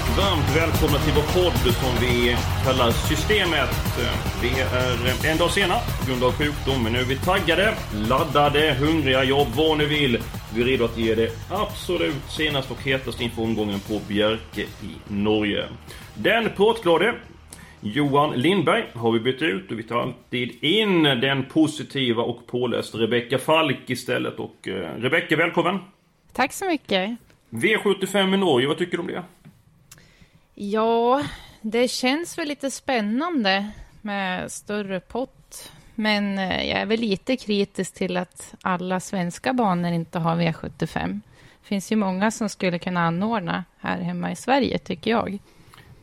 Och varmt välkomna till vår podd som vi kallar Systemet. Vi är en dag sena på grund av sjukdom, men nu är vi taggade, laddade, hungriga, ja vad ni vill. Vi är redo att ge det absolut senaste och hetaste inför omgången på Bjerke i Norge. Den pratglade Johan Lindberg har vi bytt ut och vi tar alltid in den positiva och pålästa Rebecka Falk istället. Och eh, Rebecka, välkommen! Tack så mycket. V75 i Norge, vad tycker du om det? Ja, det känns väl lite spännande med större pott. Men eh, jag är väl lite kritisk till att alla svenska banor inte har V75. Det finns ju många som skulle kunna anordna här hemma i Sverige, tycker jag.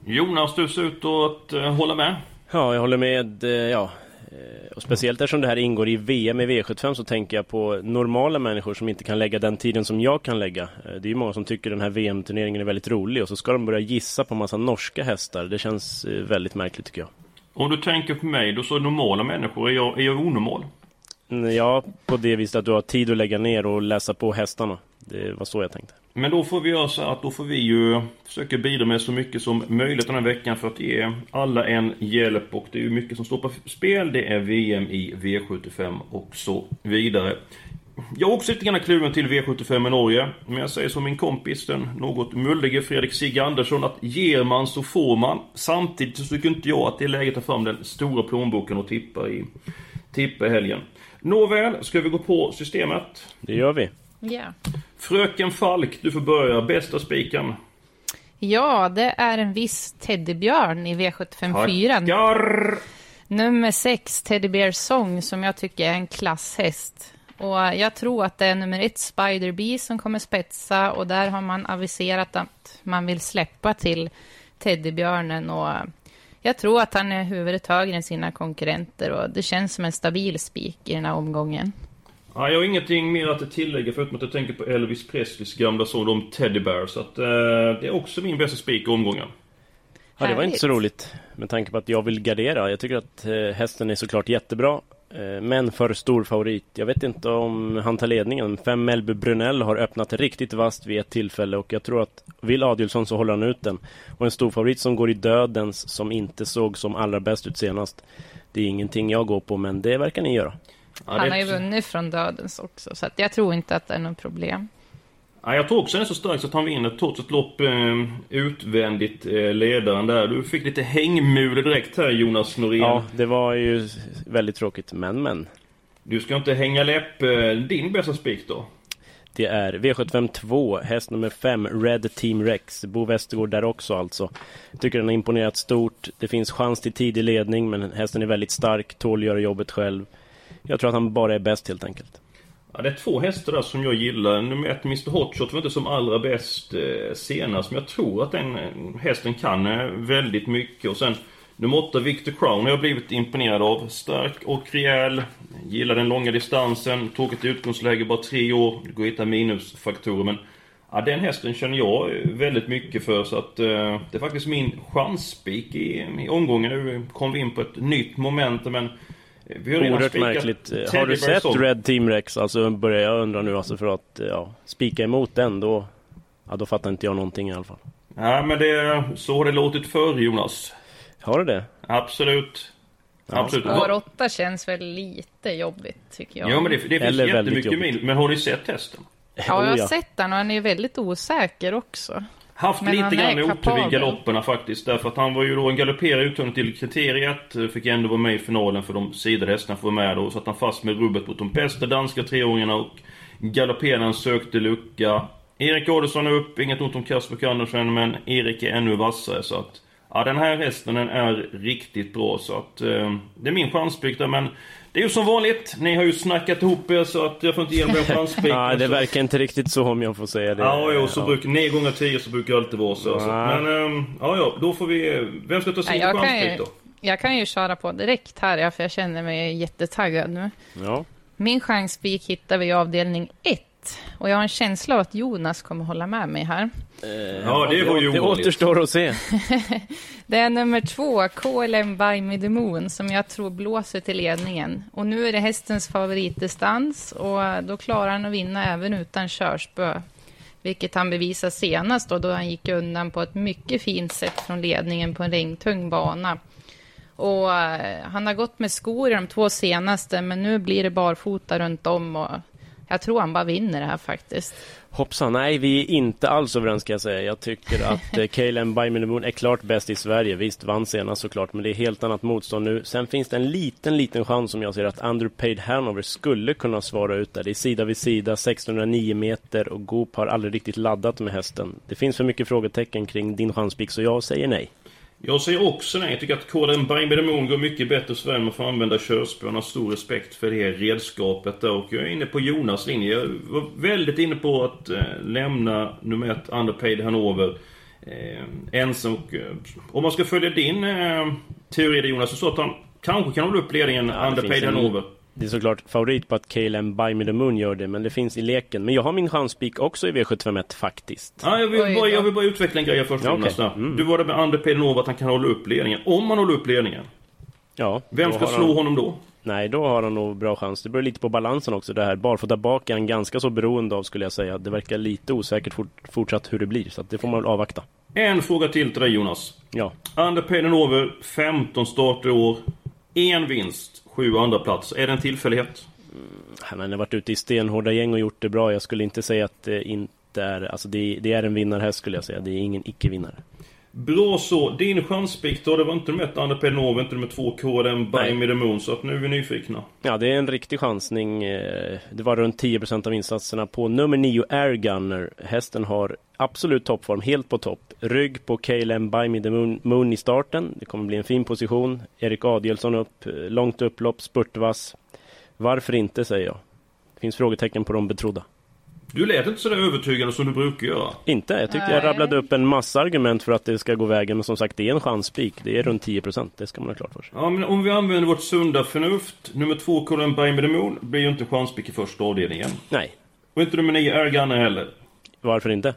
Jonas, du ser ut att eh, hålla med. Ja, jag håller med. eh, Ja. Eh, Och speciellt eftersom det här ingår i VM i V75 så tänker jag på normala människor som inte kan lägga den tiden som jag kan lägga. Eh, Det är ju många som tycker den här VM-turneringen är väldigt rolig och så ska de börja gissa på massa norska hästar. Det känns eh, väldigt märkligt tycker jag. Om du tänker på mig, då så normala människor, är jag, är jag onormal? Mm, Ja, på det viset att du har tid att lägga ner och läsa på hästarna. Det var så jag tänkte. Men då får vi göra så att då får vi ju försöka bidra med så mycket som möjligt den här veckan för att ge alla en hjälp och det är ju mycket som står på spel. Det är VM i V75 och så vidare. Jag är också lite grann kluven till V75 i Norge. Men jag säger som min kompis, den något mullige Fredrik Sigge Andersson, att ger man så får man. Samtidigt så tycker inte jag att det är läge att ta fram den stora plånboken och tippa i, tippa i helgen. Nåväl, ska vi gå på systemet? Det gör vi. Ja. Fröken Falk, du får börja. Bästa spiken. Ja, det är en viss teddybjörn i V75 4. Tackar! Nummer 6, Teddy Bear Song, som jag tycker är en klasshäst. Och jag tror att det är nummer ett, Spider Bee, som kommer spetsa. Och där har man aviserat att man vill släppa till Teddybjörnen. Och jag tror att han är huvudet högre än sina konkurrenter. Och det känns som en stabil spik i den här omgången. Ja, jag har ingenting mer att tillägga förutom att jag tänker på Elvis Presleys gamla sång om Teddy Bear. Så att, eh, det är också min bästa spik i omgången. Ja, det var inte så roligt med tanke på att jag vill gardera. Jag tycker att eh, hästen är såklart jättebra. Eh, men för stor favorit. Jag vet inte om han tar ledningen. Fem Melby Brunell har öppnat riktigt vasst vid ett tillfälle och jag tror att vill Adielsson så håller han ut den. Och en stor favorit som går i dödens som inte såg som allra bäst ut senast. Det är ingenting jag går på men det verkar ni göra. Ja, Han det- har ju vunnit från dödens också, så att jag tror inte att det är något problem. Ja, jag tror också den är så stark så att han vinner trots ett lopp eh, utvändigt eh, ledaren där. Du fick lite hängmule direkt här Jonas Norén. Ja, det var ju väldigt tråkigt men men. Du ska inte hänga läpp. Eh, din bästa spik då? Det är V75 2, häst nummer 5, Red Team Rex. Bo Westergård där också alltså. Jag tycker den har imponerat stort. Det finns chans till tidig ledning men hästen är väldigt stark, tål göra jobbet själv. Jag tror att han bara är bäst helt enkelt. Ja, det är två hästar där som jag gillar. Nummer ett, Mr Hotshot, var inte som allra bäst eh, senast. Men jag tror att den eh, hästen kan eh, väldigt mycket. Och sen nummer åtta, Victor Crown, har jag blivit imponerad av. Stark och rejäl. Gillar den långa distansen. Tråkigt utgångsläge, bara tre år. Det går att hitta minusfaktorer. Men ja, den hästen känner jag eh, väldigt mycket för. Så att eh, det är faktiskt min chansspik i, i omgången. Nu kom vi in på ett nytt moment. Men eh, vi har redan Oerhört märkligt. Eh, Har du sett. Red Team Rex? Alltså börjar jag undra nu alltså för att ja, spika emot den då, ja, då fattar inte jag någonting i alla fall. Ja, men det, så har det låtit förr Jonas. Har du det? Absolut. Absolut. Spår 8 känns väl lite jobbigt, tycker jag. Ja, men det, det finns Eller väldigt jättemycket mil. Men har ni sett hästen? Ja, jag Oh, har ja. sett den och han är väldigt osäker också. Haft Men lite grann otur vid galopperna faktiskt. Därför att han var ju då en galopperare uttagen till kriteriet. Fick ändå vara med i finalen för de sidade hästarna får vara med då. Satt han fast med rubbet mot de bästa danska treåringarna och galopperaren sökte lucka. Erik Adelsson är upp, inget ont om Kasper Andersen men Erik är ännu vassare så att... Ja, den här hästen den är riktigt bra så att eh, det är min chanspik där men det är ju som vanligt. Ni har ju snackat ihop er så att jag får inte ge er en chanspik. Ja, det verkar inte riktigt så om jag får säga det. Ja, jo, så Ja. brukar 9 gånger 10 så brukar det alltid vara så. så. Ja. Men ehm, ja, ja, då får vi... Vem ska ta Nej, sin kan chanspik då? jag kan ju köra på direkt här, ja, för jag känner mig jättetaggad nu. Ja. Min chanspik hittar vi i avdelning 1. Och jag har en känsla av att Jonas kommer hålla med mig här. Ja, det var ju Det återstår att se. Det är nummer två, KLM by Me the Moon, som jag tror blåser till ledningen. Och nu är det hästens favoritdistans och då klarar han att vinna även utan körspö. Vilket han bevisade senast då, då han gick undan på ett mycket fint sätt från ledningen på en regntung bana. Och eh, han har gått med skor i de två senaste, men nu blir det barfota runt om och jag tror han bara vinner det här faktiskt. Hoppsan, nej vi är inte alls överens ska jag säga. Jag tycker att eh, KLM by Moon är klart bäst i Sverige. Visst, vann senast såklart, men det är helt annat motstånd nu. Sen finns det en liten, liten chans som jag ser att Underpaid Hanover skulle kunna svara ut där. Det är sida vid sida, 1609 meter och Goop har aldrig riktigt laddat med hästen. Det finns för mycket frågetecken kring din chanspik, så jag säger nej. Jag säger också nej. Jag tycker att koden Moon går mycket bättre i Sverige med att få använda körspön. har stor respekt för det redskapet där. Och jag är inne på Jonas linje. Jag var väldigt inne på att eh, lämna nummer ett Underpaid Hanover eh, ensam. Och, eh, om man ska följa din eh, teori där Jonas, så så att han kanske kan hålla upp ledningen Ja, Underpaid finns en- Hanover. Det är såklart favorit på att KLM by Me the Moon gör det, men det finns i leken. Men jag har min chanspik också i V751 faktiskt. Ja, jag, vill bara, jag vill bara utveckla en grej först Ja, där. Mm. Du var där med Underpaid Hanover att han kan hålla upp ledningen. Om han håller upp ledningen, Ja, vem ska slå han... honom då? Nej, då har han nog bra chans. Det beror lite på balansen också. Det här barfota bak är han ganska så beroende av skulle jag säga. Det verkar lite osäkert fort, fortsatt hur det blir, så att det får man väl avvakta. En fråga till till dig Jonas. Ja, Underpaid Hanover, 15 starter i år. En vinst, sju andra plats. Är det en tillfällighet? Mm, han har varit ute i stenhårda gäng och gjort det bra. Jag skulle inte säga att det inte är... Alltså det, det är en vinnarhäst skulle jag säga. Det är ingen icke-vinnare. Bra så. Din chanspik då, det var inte nummer ett Underpaid Hanover, inte nummer två KDM By. Me The Moon. Så att nu är vi nyfikna. Ja, det är en riktig chansning. Eh, Det var runt 10% av insatserna på nummer 9 Air Gunner. Hästen har absolut toppform, helt på topp. Rygg på KLM By Me The Moon, Moon i starten. Det kommer bli en fin position. Erik Adielsson upp, eh, långt upplopp, spurtvass. Varför inte, säger jag. Det finns frågetecken på de betrodda. Du lät inte sådär övertygande som du brukar göra. Inte. Jag tyckte Nej. jag rabblade upp en massa argument för att det ska gå vägen. Men som sagt, det är en chanspik. Det är runt 10%. Det ska man ha klart för sig. Ja, men om vi använder vårt sunda förnuft. Nummer två The Moon blir ju inte chanspik i första avdelningen. Nej, Och inte nummer nio Gunner heller. varför inte?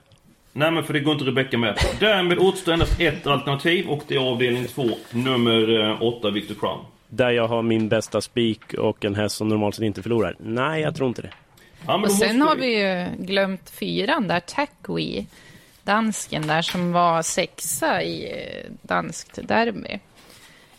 Nej men för det går inte Rebecca med på. Därmed återstår endast ett alternativ och det är avdelning två, nummer eh, åtta, Victor Crown. Där jag har min bästa spik och en häst som normalt sett inte förlorar. Nej, jag tror inte det. Ja, men Och sen har vi ju glömt fyran där, Tackwee. Dansken där som var sexa i eh, danskt derby.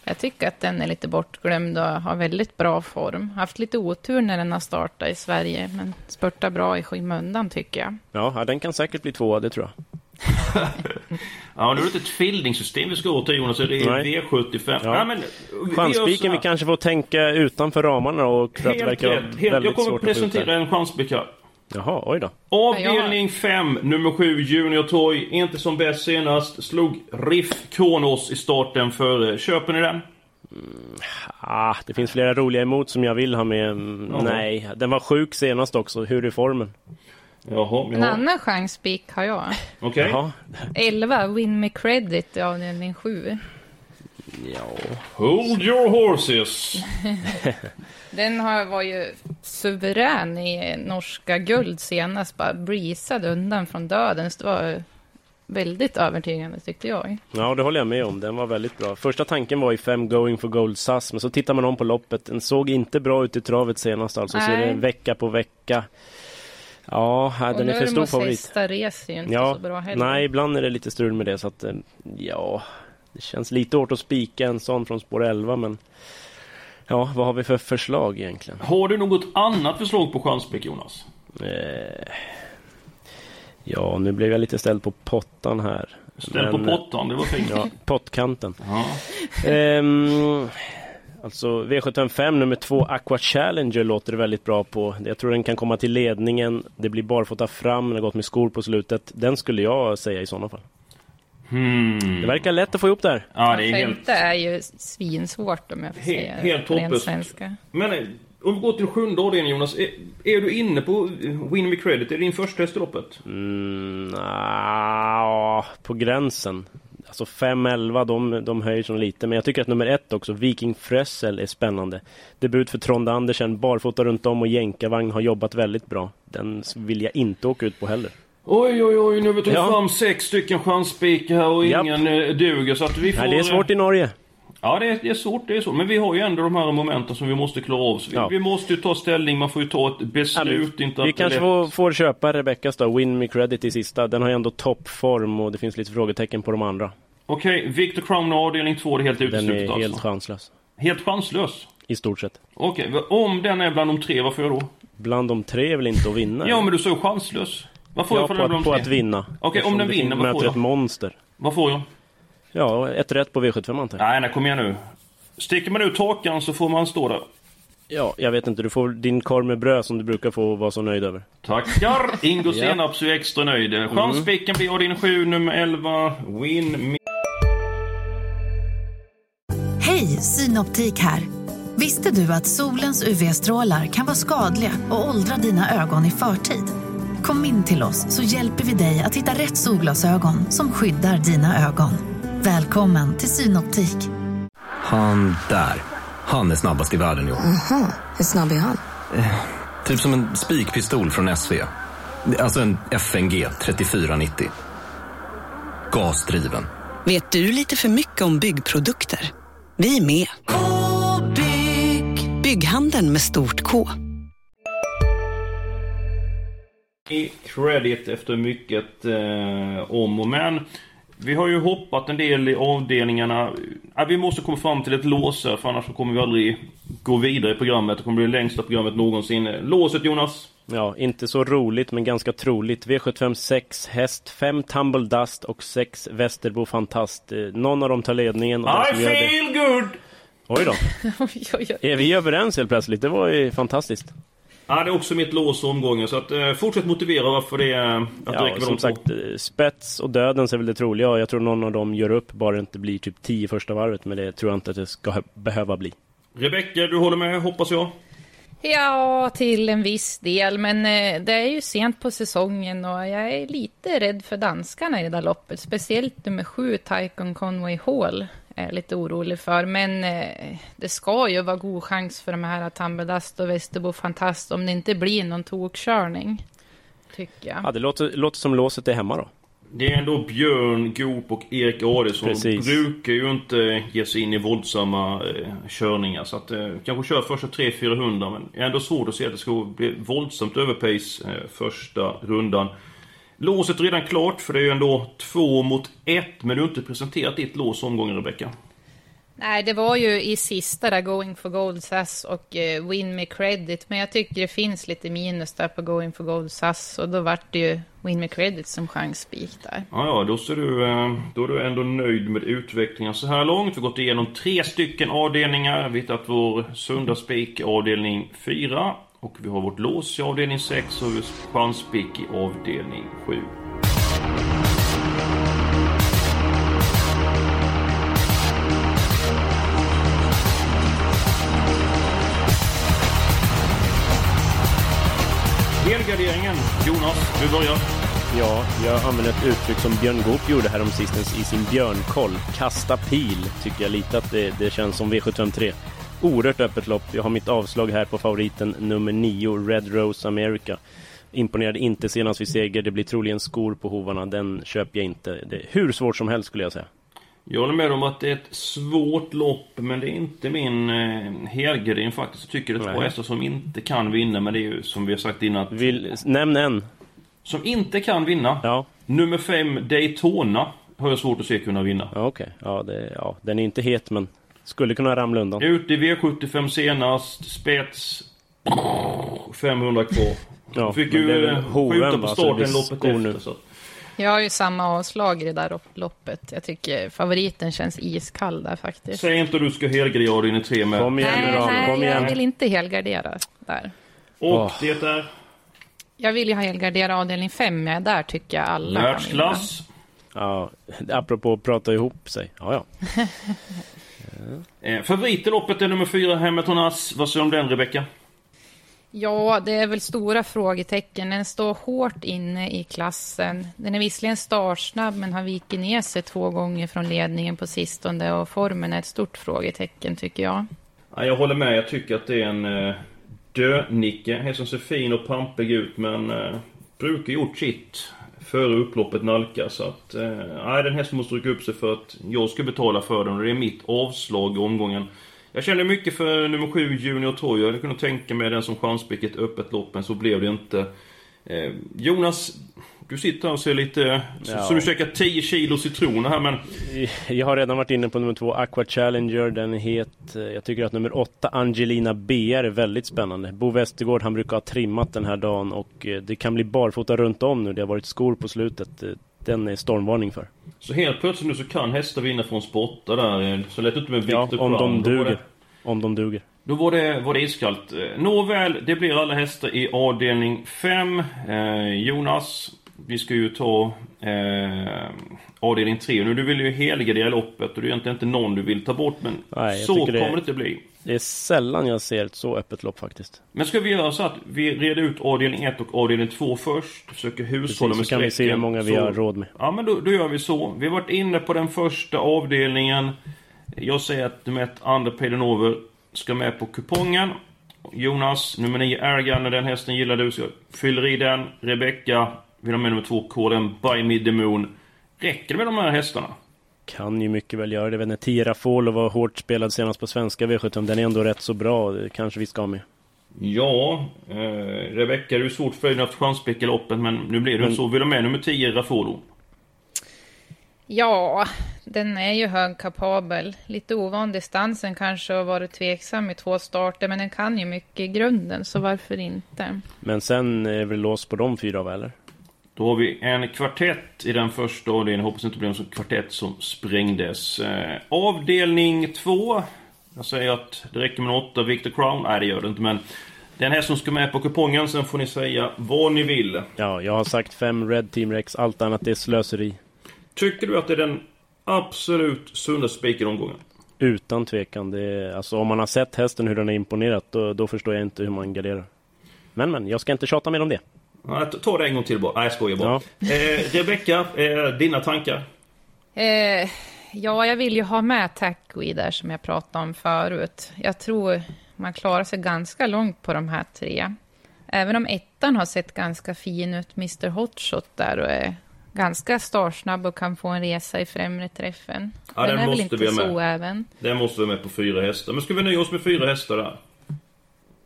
Jag tycker att den är lite bortglömd och har väldigt bra form. Haft lite otur när den har startat i Sverige, men spurtar bra i skymundan tycker jag. Ja, ja, den kan säkert bli tvåa, det tror jag. Ja, nu är det inte ett fielding-system vi ska åt här Jonas, det är Nej. V75. Ja. Nej, men, vi- Chanspiken, vi kanske får tänka utanför ramarna och för att det Helt verkar rätt. Helt, jag kommer att presentera en chanspik här. Jaha, oj då. Avdelning 5, nummer 7, Junior Toy. Inte som bäst senast. Slog Riff Kronos i starten före. Köper ni den? Ah, det finns flera roliga emot som jag vill ha med. Mm. Nej, den var sjuk senast också. Hur är formen? Jaha, En annan chanspik har jag. Okej. Jaha. 11, Win Me Credit i avdelning 7. Ja. Hold your horses. Den har, var ju suverän i norska guld senast. Bara breezade undan från döden. Så det var väldigt övertygande tyckte jag. ja, det håller jag med om. Den var väldigt bra. Första tanken var i fem going for gold SAS, men så tittar man om på loppet. Den såg inte bra ut i travet senast alltså. Så är det Nej. vecka på vecka. Ja, här, den är för stor favorit. hästar reser ju inte Ja, så bra heller. nej, ibland är det lite strul med det så att eh, ja, det känns lite hårt att spika en sån från spår 11 men ja, vad har vi för förslag egentligen? Har du något annat förslag på chanspik Jonas? Eh, ja, nu blev jag lite ställd på pottan här. Ställ på Men, pottan, det var fint. Ja, pottkanten. Ja. Ehm, alltså V75 nummer två Aqua Challenger låter det väldigt bra på. Jag tror den kan komma till ledningen. Det blir barfota fram, den har gått med skor på slutet. Den skulle jag säga i sådana fall. Hmm. Det verkar lätt att få ihop där. Ja, det är helt... Femte är ju svinsvårt om jag får He- säga helt rent hopplöst. svenska. Men eh, om vi går till sjunde avdelningen Jonas. Är, är du inne på Win Me Credit? Är det din första häst i loppet? Mm, på gränsen. Alltså 5-11, de, de höjer så lite. Men jag tycker att nummer ett också, Viking Frössel, är spännande. Debut för Trond Andersen, barfota runt om och jänkarvagn har jobbat väldigt bra. Den vill jag inte åka ut på heller. Oj, oj, oj. Nu har vi tagit Ja. fram sex stycken chansspikar här och Japp. ingen eh, duger. Så att vi får... Nej, det är svårt i Norge. Ja, det är, det är svårt. Det är svårt. Men vi har ju ändå de här momenten som vi måste klara av. Vi, Ja. vi måste ju ta ställning. Man får ju ta ett Ja, beslut. men inte vi att kanske får, får köpa Rebeckas då, Win Me Credit i sista. Den har ju ändå toppform och det finns lite frågetecken på de andra. Okej, Victor Crown avdelning två, det är helt Den uteslutet är helt alltså. chanslös. Helt chanslös? I stort sett. Okej, v- om den är bland de tre, vad får jag då? Bland de tre är väl inte att vinna? Ja, men du sa ju chanslös. Vad får Ja, jag för på, den att, bland på de att tre? vinna. Okej, om Eftersom den vinner, vad får möter jag? ett monster. Vad får jag? Ja, ett rätt på V75 antar jag. Nej, nej, kom igen nu. Sticker man ut hakan så får man stå där. Ja, jag vet inte. Du får din korv med bröd som du brukar få vara så nöjd över. Tackar! Ingo Ja. Senaps är extra nöjd. Chansspiken blir avdelning 7, nummer 11. Win. Hej, Synoptik här. Visste du att solens UV-strålar kan vara skadliga och åldra dina ögon i förtid? Kom in till oss så hjälper vi dig att hitta rätt solglasögon som skyddar dina ögon. Välkommen till Synoptik. Han där. Han är snabbast i världen i år. Hur snabb är han? Typ som en spikpistol från SV. Alltså en FNG 3490. Gasdriven. Vet du lite för mycket om byggprodukter? Vi är med. -bygg. Bygghandeln med stort K. i credit efter mycket eh, om och men. Vi har ju hoppat en del i avdelningarna. Vi måste komma fram till ett lås här, för annars kommer vi aldrig gå vidare i programmet. Det kommer bli det längsta programmet någonsin. Låset Jonas? Ja, inte så roligt men ganska troligt. V75 6 häst, 5 Tumble Dust och 6 Västerbo Fantast. Eh, Någon av dem tar ledningen. I gör det... feel good! Oj då. Oj, oj, oj. Är vi överens helt plötsligt? Det var ju fantastiskt. Ja, det är också mitt lås omgången. Så att, eh, fortsätt motivera varför det, är- att det Ja, räcker med som de två. sagt, eh, spets och dödens är väl det troliga. Jag tror någon av dem gör upp, bara det inte blir typ 10 första varvet. Men det tror jag inte att det ska behöva bli. Rebecka, du håller med hoppas jag? Ja, till en viss del, men eh, det är ju sent på säsongen och jag är lite rädd för danskarna i det där loppet. Speciellt nummer sju, Tycoon Conway Hall, är jag lite orolig för. Men eh, det ska ju vara god chans för de här Tambedast och Västerbo Fantast om det inte blir någon tokkörning, tycker jag. Ja, det låter, låter som låset är hemma då. Det är ändå Björn Goop och Erik Adielsson. Precis. brukar ju inte ge sig in i våldsamma eh, körningar. Så att eh, kanske köra första 300-400 men det är ändå svårt att se att det ska bli våldsamt överpace eh, första rundan. Låset är redan klart för det är ju ändå två mot ett men du har inte presenterat ditt lås omgången Rebecka. Nej, det var ju i sista där Going for Gold SAS och eh, Win Me Credit. Men jag tycker det finns lite minus där på Going for Gold SAS. Och då vart det ju Win Me Credit som chansspik där. Ja, ja, då, ser du, eh, då är du ändå nöjd med utvecklingen så här långt. Vi har gått igenom tre stycken avdelningar. Vi har hittat vår söndagsspik avdelning 4. Och vi har vårt lås i avdelning 6 och chanspick i avdelning 7. Helgarderingen. Jonas, du börjar. Ja, jag använder ett uttryck som Björn Goop gjorde här om sistens i sin björnkoll. Kasta pil, tycker jag lite att det, det känns som V753. Oerhört öppet lopp. Jag har mitt avslag här på favoriten nummer 9, Red Rose America. Imponerade inte senast vid seger. Det blir troligen skor på hovarna. Den köper jag inte. Det är hur svårt som helst skulle jag säga. Jag håller med om att det är ett svårt lopp, men det är inte min eh, helgardering faktiskt. Jag tycker det är två hästar som inte kan vinna, men det är ju som vi har sagt innan. att- Vill, nämn en. Som inte kan vinna. Ja, Nummer 5, Daytona, har jag svårt att se kunna vinna. ja okej. Ja, det, ja, den är inte het, men skulle kunna ramla undan. Ute i V75 senast, spets... 500 kvar. Ja, Fick men ju skjuta på va, så det starten loppet efter. nu. Så. Jag har ju samma avslag i det där loppet. Jag tycker favoriten känns iskall där faktiskt. Säg inte att du ska helgardera din i tre med. Kom igen Nej, då. nej, Kom jag igen. vill inte helgardera där. Och Åh. det är Jag vill ju helgardera avdelning 5, ja, där tycker jag alla kan vinna. världsklass. Ja, apropå att prata ihop sig. Ja, ja. Eh, favorit i loppet är nummer fyra, Hamilton Ass. Vad säger du om den, Rebecka? Ja, det är väl stora frågetecken. Den står hårt inne i klassen. Den är visserligen startsnabb men har vikit ner sig två gånger från ledningen på sistone och formen är ett stort frågetecken tycker jag. Ja, jag håller med. Jag tycker att det är en eh, dönicke. Hästen ser fin och pampig ut men eh, brukar gjort sitt före upploppet nalkas. Så att, eh, nej, den hästen måste rycka upp sig för att jag ska betala för den och det är mitt avslag i omgången. Jag känner mycket för nummer 7 Junior Toy. Jag hade kunnat tänka mig den som chanspick i ett öppet lopp, men så blev det inte. Eh, Jonas, du sitter här och ser lite... Ja. Så, du käkar 10 kilo citroner här men... Jag har redan varit inne på nummer 2 Aqua Challenger. Den är het. Jag tycker att nummer 8 Angelina BR är väldigt spännande. Bo Westergård han brukar ha trimmat den här dagen och eh, det kan bli barfota runt om nu. Det har varit skor på slutet. Eh, den är stormvarning för. Så helt plötsligt nu så kan hästar vinna från spotta där. Så lätt inte med Victor Ja, om de duger. Det... Om de duger. Då var det, var det iskallt. Nåväl, det blir alla hästar i avdelning 5. Eh, Jonas, vi ska ju ta eh, avdelning 3 nu. Du vill ju helgardera loppet och det är egentligen inte någon du vill ta bort. Men Nej, så kommer det, det inte bli. Det är sällan jag ser ett så öppet lopp faktiskt. Men ska vi göra så att vi reder ut avdelning 1 och avdelning 2 först? Försöker hushålla Precis, med så kan vi se hur många vi så, har råd med. Ja men då, då, gör vi så. Vi har varit inne på den första avdelningen. Jag säger att nummer 1, Ander Pedenover, ska med på kupongen. Jonas, nummer 9, Ergan, den hästen gillar du. Så fyller i den. Rebecka, vill ha med nummer 2, KDM By Mid the Moon. Räcker det med de här hästarna? Kan ju mycket väl göra det. Jag vet inte, Tira Fall var hårt spelad senast på svenska V75. Den är ändå rätt så bra. Kanske vi ska ha med. Ja, eh, Rebecka, det är svårt för dig att chanspicka loppet men nu blir det men... så. Vill du med nummer 10, Rafolo? Ja, den är ju högkapabel. Lite ovan distansen kanske och varit tveksam i två starter, men den kan ju mycket i grunden, så varför inte? Men sen är det väl lås på de fyra, eller? Då har vi en kvartett i den första avdelningen. Hoppas inte det blir en sån kvartett som sprängdes. Eh, avdelning två. Jag säger att det räcker med åtta Victor Crown. Nej, det gör det inte, men... Den här som ska med på kupongen, sen får ni säga vad ni vill. Ja, jag har sagt fem Red Team Rex. Allt annat är slöseri. Tycker du att det är den absolut sundaste spiken omgången? Utan tvekan. Det är, alltså, om man har sett hästen hur den har imponerat, då, då förstår jag inte hur man garderar. Men men, jag ska inte tjata mer om det. Ja, ta det en gång till bara. Nej, jag skojar bara. Ja. Eh, Rebecka, eh, dina tankar? Eh, ja, jag vill ju ha med Tackwe där som jag pratade om förut. Jag tror man klarar sig ganska långt på de här tre. Även om ettan har sett ganska fin ut, Mr Hotshot där och är ganska startsnabb och kan få en resa i främre träffen. Ja, den, den är väl inte vi så även. Den måste vi med på fyra hästar. Men ska vi nöja oss med fyra hästar där?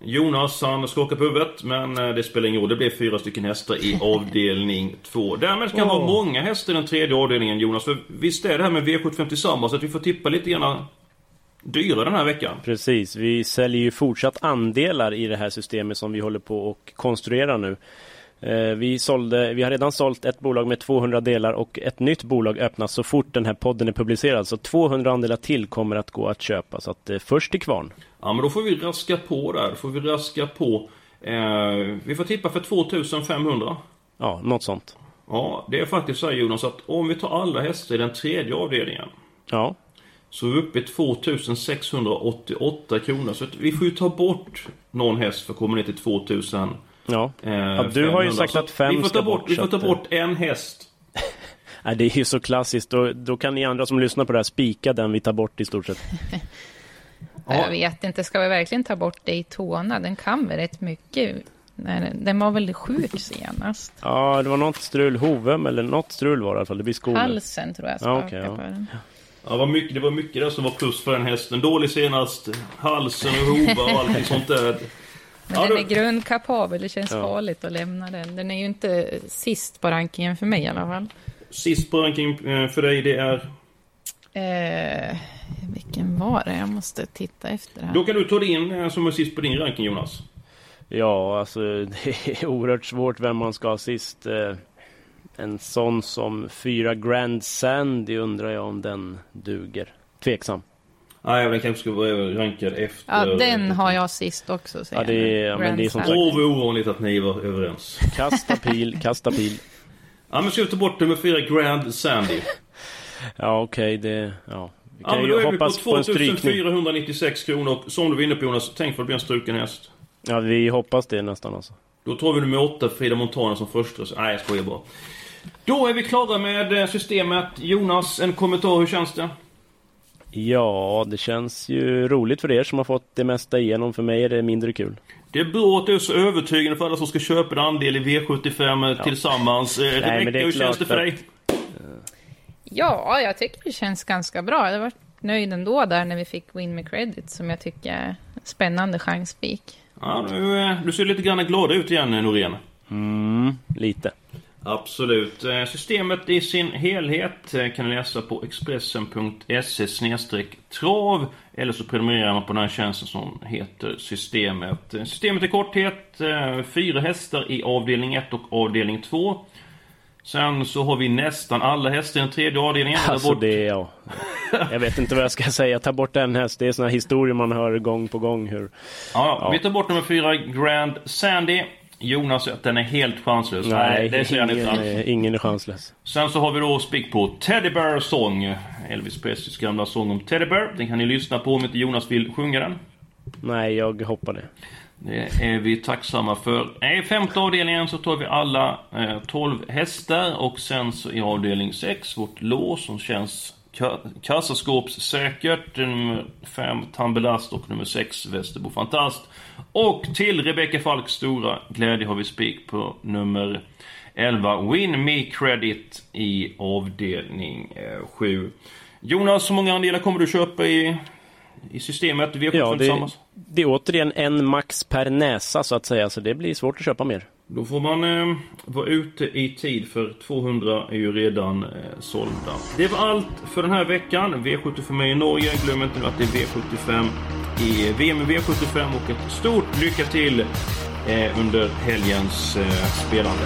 Jonas han skakar på huvudet men eh, det spelar ingen roll. Det blir fyra stycken hästar i avdelning två. Därmed ska det oh. vara många hästar i den tredje avdelningen Jonas. För visst är det här med V75 tillsammans att vi får tippa lite grann dyra den här veckan. Precis, vi säljer ju fortsatt andelar i det här systemet som vi håller på och konstruerar nu. Eh, vi, sålde, vi har redan sålt ett bolag med 200 delar och ett nytt bolag öppnas så fort den här podden är publicerad. Så 200 andelar till kommer att gå att köpa. Så att eh, först till kvarn. Ja men då får vi raska på där. Då får vi raska på. Eh, vi får tippa för 2500. Ja, något sånt. Ja, det är faktiskt så här Jonas att om vi tar alla hästar i den tredje avdelningen. Ja. Så är vi uppe i 2688 kronor. Så vi får ju ta bort någon häst för att komma ner till 2000. Ja. Eh, ja du har ju sagt att fem vi får ta bort, Vi får ta bort en häst. Nej, det är ju så klassiskt. Då, då kan ni andra som lyssnar på det här spika den vi tar bort i stort sett. ja. Jag vet inte, ska vi verkligen ta bort det i tårna? Den kan väl rätt mycket. Den var väl sjuk senast? Ja, det var något strul. Hovem eller något strul var det i alla fall. Det blir skor. Halsen tror jag ja, okay, ja. på den. Ja, var mycket, det var mycket där som var plus för den hästen. Dålig senast, halsen och hova och allting sånt där. Men ja, den är grundkapabel, det känns ja. farligt att lämna den. Den är ju inte sist på rankingen för mig i alla fall. Sist på rankingen eh, för dig, det är? Eh, vilken var det? Jag måste titta efter här. Då kan du ta din eh, som är sist på din ranking, Jonas. Ja, alltså det är oerhört svårt vem man ska ha sist. Eh, en sån som fyra Grand Sandy undrar jag om den duger. Tveksam. Nej, den kanske ska vara rankad efter... Ja, den har jag sist också. Ja, det är, men det är som sagt... Åh, vad ovanligt att ni var överens. Kasta pil, kasta pil. Ja, men ska vi ta bort nummer fyra, Grand Sandy? Ja, okej, det... Ja. Vi kan Ja, men då är vi på hoppas på en strykning. 2496 kronor. Och som du var inne på Jonas, tänk för det blir en struken häst. Ja, vi hoppas det nästan alltså. Då tar vi nummer 8, Frida Montana som första. Nej, jag skojar bara. Då är vi klara med eh, systemet. Jonas, en kommentar. Hur känns det? Ja, det känns ju roligt för er som har fått det mesta igenom. För mig är det mindre kul. Det är bra att du är så övertygande för alla som ska köpa en andel i V75 tillsammans. Eh, men Rebecka, det är hur känns det för att- dig? Ja, jag tycker det känns ganska bra. Jag var nöjd ändå där när vi fick Win med Credit som jag tycker är spännande chansspik. Ja, nu, eh, du ser lite grann glad ut igen, eh, Norén. Mm, lite. Absolut. Eh, Systemet i sin helhet eh, kan ni läsa på expressen.se trav eller så prenumererar man på den här tjänsten som heter Systemet. Eh, Systemet i korthet, fyra hästar i avdelning 1 och avdelning 2. Sen så har vi nästan alla hästar i den tredje avdelningen. Alltså bort- det, ja. Jag vet inte vad jag ska säga. Ta bort en häst. Det är såna historier man hör gång på gång. Hur... Ja, Ja. vi tar bort nummer fyra, Grand Sandy. Jonas att den är helt chanslös. Nej, det säger han inte alls. är- ingen är chanslös. Sen så har vi då spik på Teddy Bear Song. Elvis Presleys gamla sång om Teddy Bear. Den kan ni lyssna på om inte Jonas vill sjunga den. Nej, jag hoppar det. Det är vi tacksamma för. I femte avdelningen så tar vi alla eh, 12 hästar och sen så i avdelning 6 vårt lås som känns kassaskåpssäkert. Nummer 5 Tambelast och nummer 6 Västerbo Fantast. Och till Rebecca Falks stora glädje har vi spik på nummer 11 Win Me Credit i avdelning 7. Jonas, hur många andelar kommer du köpa i, i systemet? V75 Ja, det, tillsammans? det är återigen en max per näsa så att säga. Så det blir svårt att köpa mer. Då får man eh, vara ute i tid för 200 är ju redan eh, sålda. Det var allt för den här veckan. V75 är i Norge. Glöm inte nu att det är V75 i VM i V75 och ett stort lycka till eh, under helgens eh, spelande.